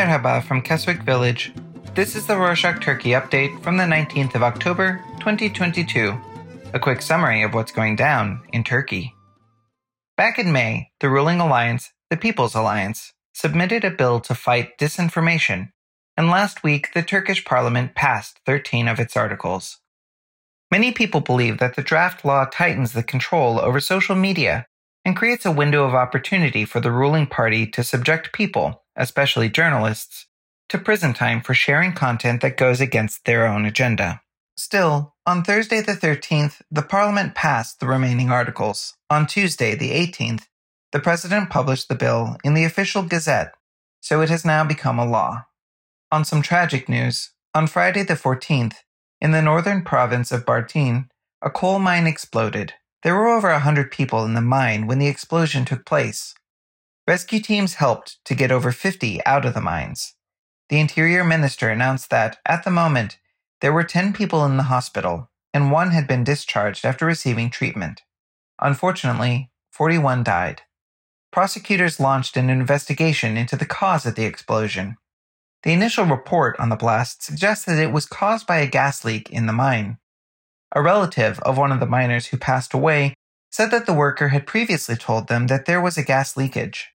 Merhaba from Keswick Village. This is the Rorshok Turkey update from the 19th of October, 2022. A quick summary of what's going down in Turkey. Back in May, the ruling alliance, the People's Alliance, submitted a bill to fight disinformation, and last week the Turkish parliament passed 13 of its articles. Many people believe that the draft law tightens the control over social media and creates a window of opportunity for the ruling party to subject people, especially journalists, to prison time for sharing content that goes against their own agenda. Still, on Thursday the 13th, the Parliament passed the remaining articles. On Tuesday the 18th, the President published the bill in the official Gazette, so it has now become a law. On some tragic news, on Friday the 14th, in the northern province of Bartın, a coal mine exploded. There were over a hundred people in the mine when the explosion took place. Rescue teams helped to get over 50 out of the mines. The Interior Minister announced that, at the moment, there were 10 people in the hospital, and one had been discharged after receiving treatment. Unfortunately, 41 died. Prosecutors launched an investigation into the cause of the explosion. The initial report on the blast suggests that it was caused by a gas leak in the mine. A relative of one of the miners who passed away said that the worker had previously told them that there was a gas leakage.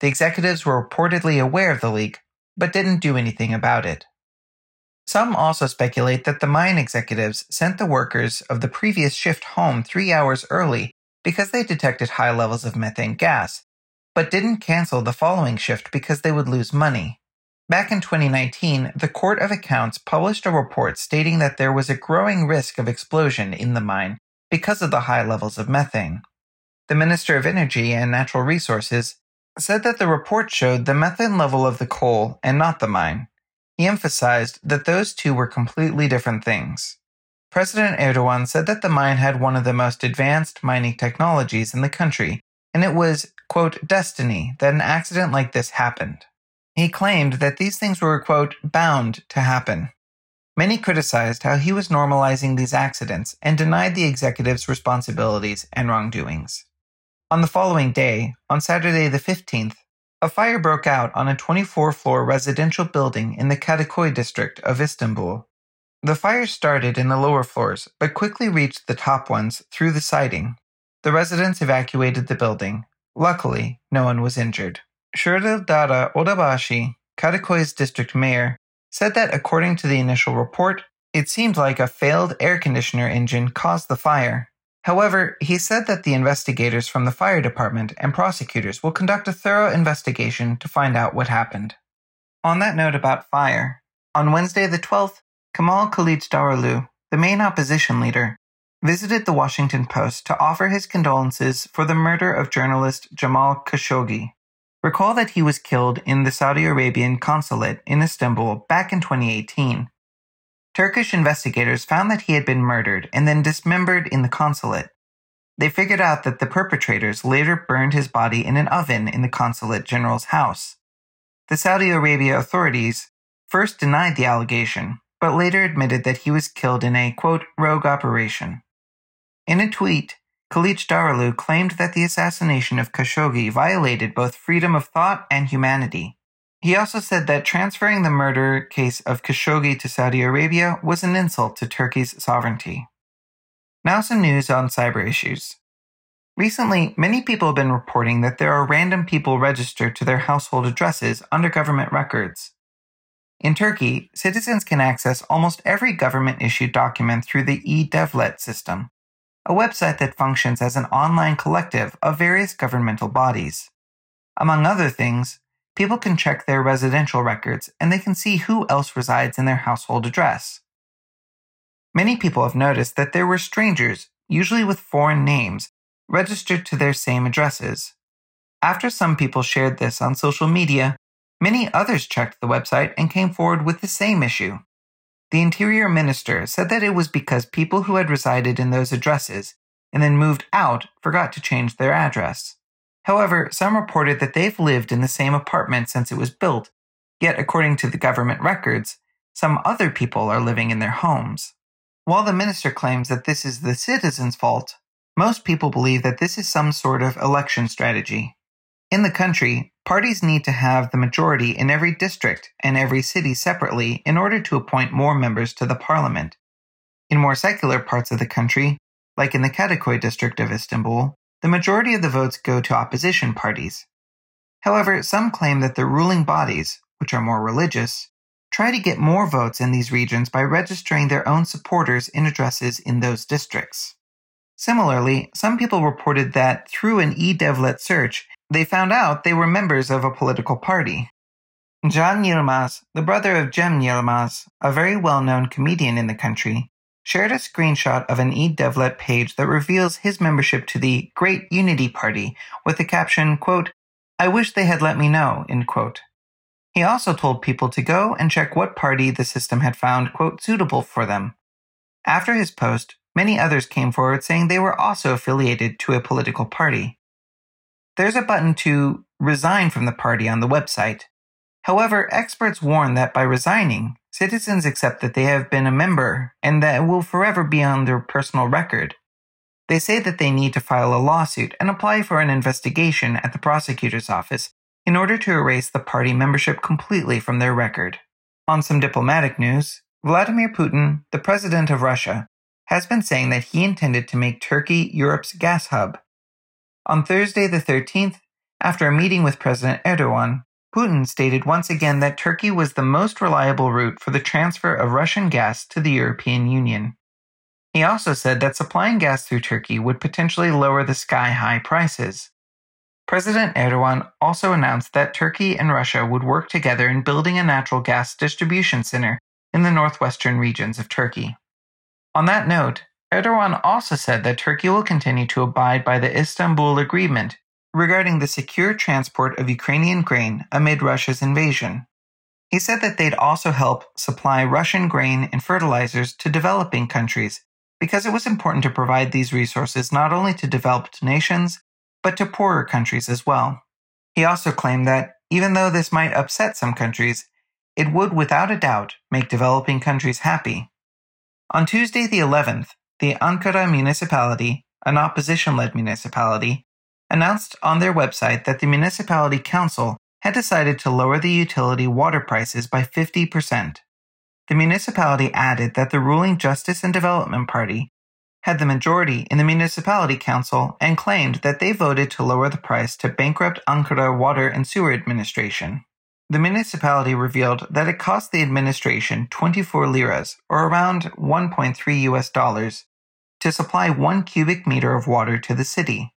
The executives were reportedly aware of the leak, but didn't do anything about it. Some also speculate that the mine executives sent the workers of the previous shift home three hours early because they detected high levels of methane gas, but didn't cancel the following shift because they would lose money. Back in 2019, the Court of Accounts published a report stating that there was a growing risk of explosion in the mine because of the high levels of methane. The Minister of Energy and Natural Resources said that the report showed the methane level of the coal and not the mine. He emphasized that those two were completely different things. President Erdogan said that the mine had one of the most advanced mining technologies in the country, and it was, quote, destiny that an accident like this happened. He claimed that these things were, quote, bound to happen. Many criticized how he was normalizing these accidents and denied the executive's responsibilities and wrongdoings. On the following day, on Saturday the 15th, a fire broke out on a 24 floor residential building in the Kadıköy district of Istanbul. The fire started in the lower floors but quickly reached the top ones through the siding. The residents evacuated the building. Luckily, no one was injured. Dara Odabaşı, Kadıköy's district mayor, said that according to the initial report, it seemed like a failed air conditioner engine caused the fire. However, he said that the investigators from the fire department and prosecutors will conduct a thorough investigation to find out what happened. On that note about fire, on Wednesday the 12th, Kemal Kılıçdaroğlu, the main opposition leader, visited the Washington Post to offer his condolences for the murder of journalist Jamal Khashoggi. Recall that he was killed in the Saudi Arabian consulate in Istanbul back in 2018. Turkish investigators found that he had been murdered and then dismembered in the consulate. They figured out that the perpetrators later burned his body in an oven in the consulate general's house. The Saudi Arabia authorities first denied the allegation, but later admitted that he was killed in a, quote, rogue operation. In a tweet, Kılıçdaroğlu claimed that the assassination of Khashoggi violated both freedom of thought and humanity. He also said that transferring the murder case of Khashoggi to Saudi Arabia was an insult to Turkey's sovereignty. Now, some news on cyber issues. Recently, many people have been reporting that there are random people registered to their household addresses under government records. In Turkey, citizens can access almost every government issued document through the e-Devlet system, a website that functions as an online collective of various governmental bodies. Among other things, people can check their residential records and they can see who else resides in their household address. Many people have noticed that there were strangers, usually with foreign names, registered to their same addresses. After some people shared this on social media, many others checked the website and came forward with the same issue. The Interior Minister said that it was because people who had resided in those addresses and then moved out forgot to change their address. However, some reported that they've lived in the same apartment since it was built, yet, according to the government records, some other people are living in their homes. While the minister claims that this is the citizens' fault, most people believe that this is some sort of election strategy. In the country, parties need to have the majority in every district and every city separately in order to appoint more members to the parliament. In more secular parts of the country, like in the Kadıköy district of Istanbul, the majority of the votes go to opposition parties. However, some claim that the ruling bodies, which are more religious, try to get more votes in these regions by registering their own supporters in addresses in those districts. Similarly, some people reported that through an e-Devlet search, they found out they were members of a political party. Can Yilmaz, the brother of Cem Yilmaz, a very well-known comedian in the country, shared a screenshot of an e-Devlet page that reveals his membership to the Great Unity Party with the caption, quote, I wish they had let me know, end quote. He also told people to go and check what party the system had found, quote, suitable for them. After his post, many others came forward saying they were also affiliated to a political party. There's a button to resign from the party on the website. However, experts warn that by resigning, citizens accept that they have been a member and that it will forever be on their personal record. They say that they need to file a lawsuit and apply for an investigation at the prosecutor's office in order to erase the party membership completely from their record. On some diplomatic news, Vladimir Putin, the president of Russia, has been saying that he intended to make Turkey Europe's gas hub. On Thursday the 13th, after a meeting with President Erdogan, Putin stated once again that Turkey was the most reliable route for the transfer of Russian gas to the European Union. He also said that supplying gas through Turkey would potentially lower the sky high prices. President Erdogan also announced that Turkey and Russia would work together in building a natural gas distribution center in the northwestern regions of Turkey. On that note, Erdogan also said that Turkey will continue to abide by the Istanbul Agreement regarding the secure transport of Ukrainian grain amid Russia's invasion. He said that they'd also help supply Russian grain and fertilizers to developing countries because it was important to provide these resources not only to developed nations, but to poorer countries as well. He also claimed that, even though this might upset some countries, it would without a doubt make developing countries happy. On Tuesday the 11th, the Ankara municipality, an opposition led municipality, announced on their website that the municipality council had decided to lower the utility water prices by 50%. The municipality added that the ruling Justice and Development Party had the majority in the municipality council and claimed that they voted to lower the price to bankrupt Ankara Water and Sewer Administration. The municipality revealed that it cost the administration 24 liras, or around 1.3 US dollars, to supply one cubic meter of water to the city.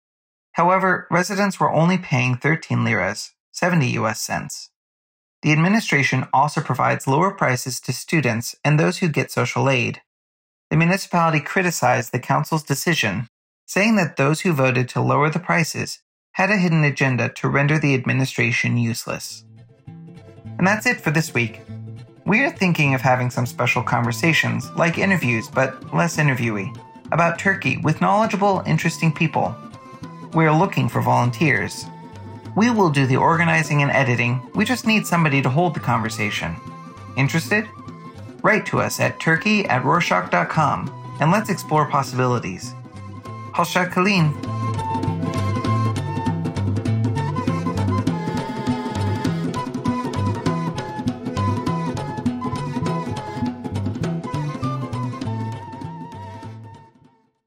However, residents were only paying 13 liras, 70 US cents. The administration also provides lower prices to students and those who get social aid. The municipality criticized the council's decision, saying that those who voted to lower the prices had a hidden agenda to render the administration useless. And that's it for this week. We are thinking of having some special conversations, like interviews but less interviewee, about Turkey with knowledgeable, interesting people. We are looking for volunteers. We will do the organizing and editing, we just need somebody to hold the conversation. Interested? Write to us at turkey at rorshok.com and let's explore possibilities. Hoşça kalın.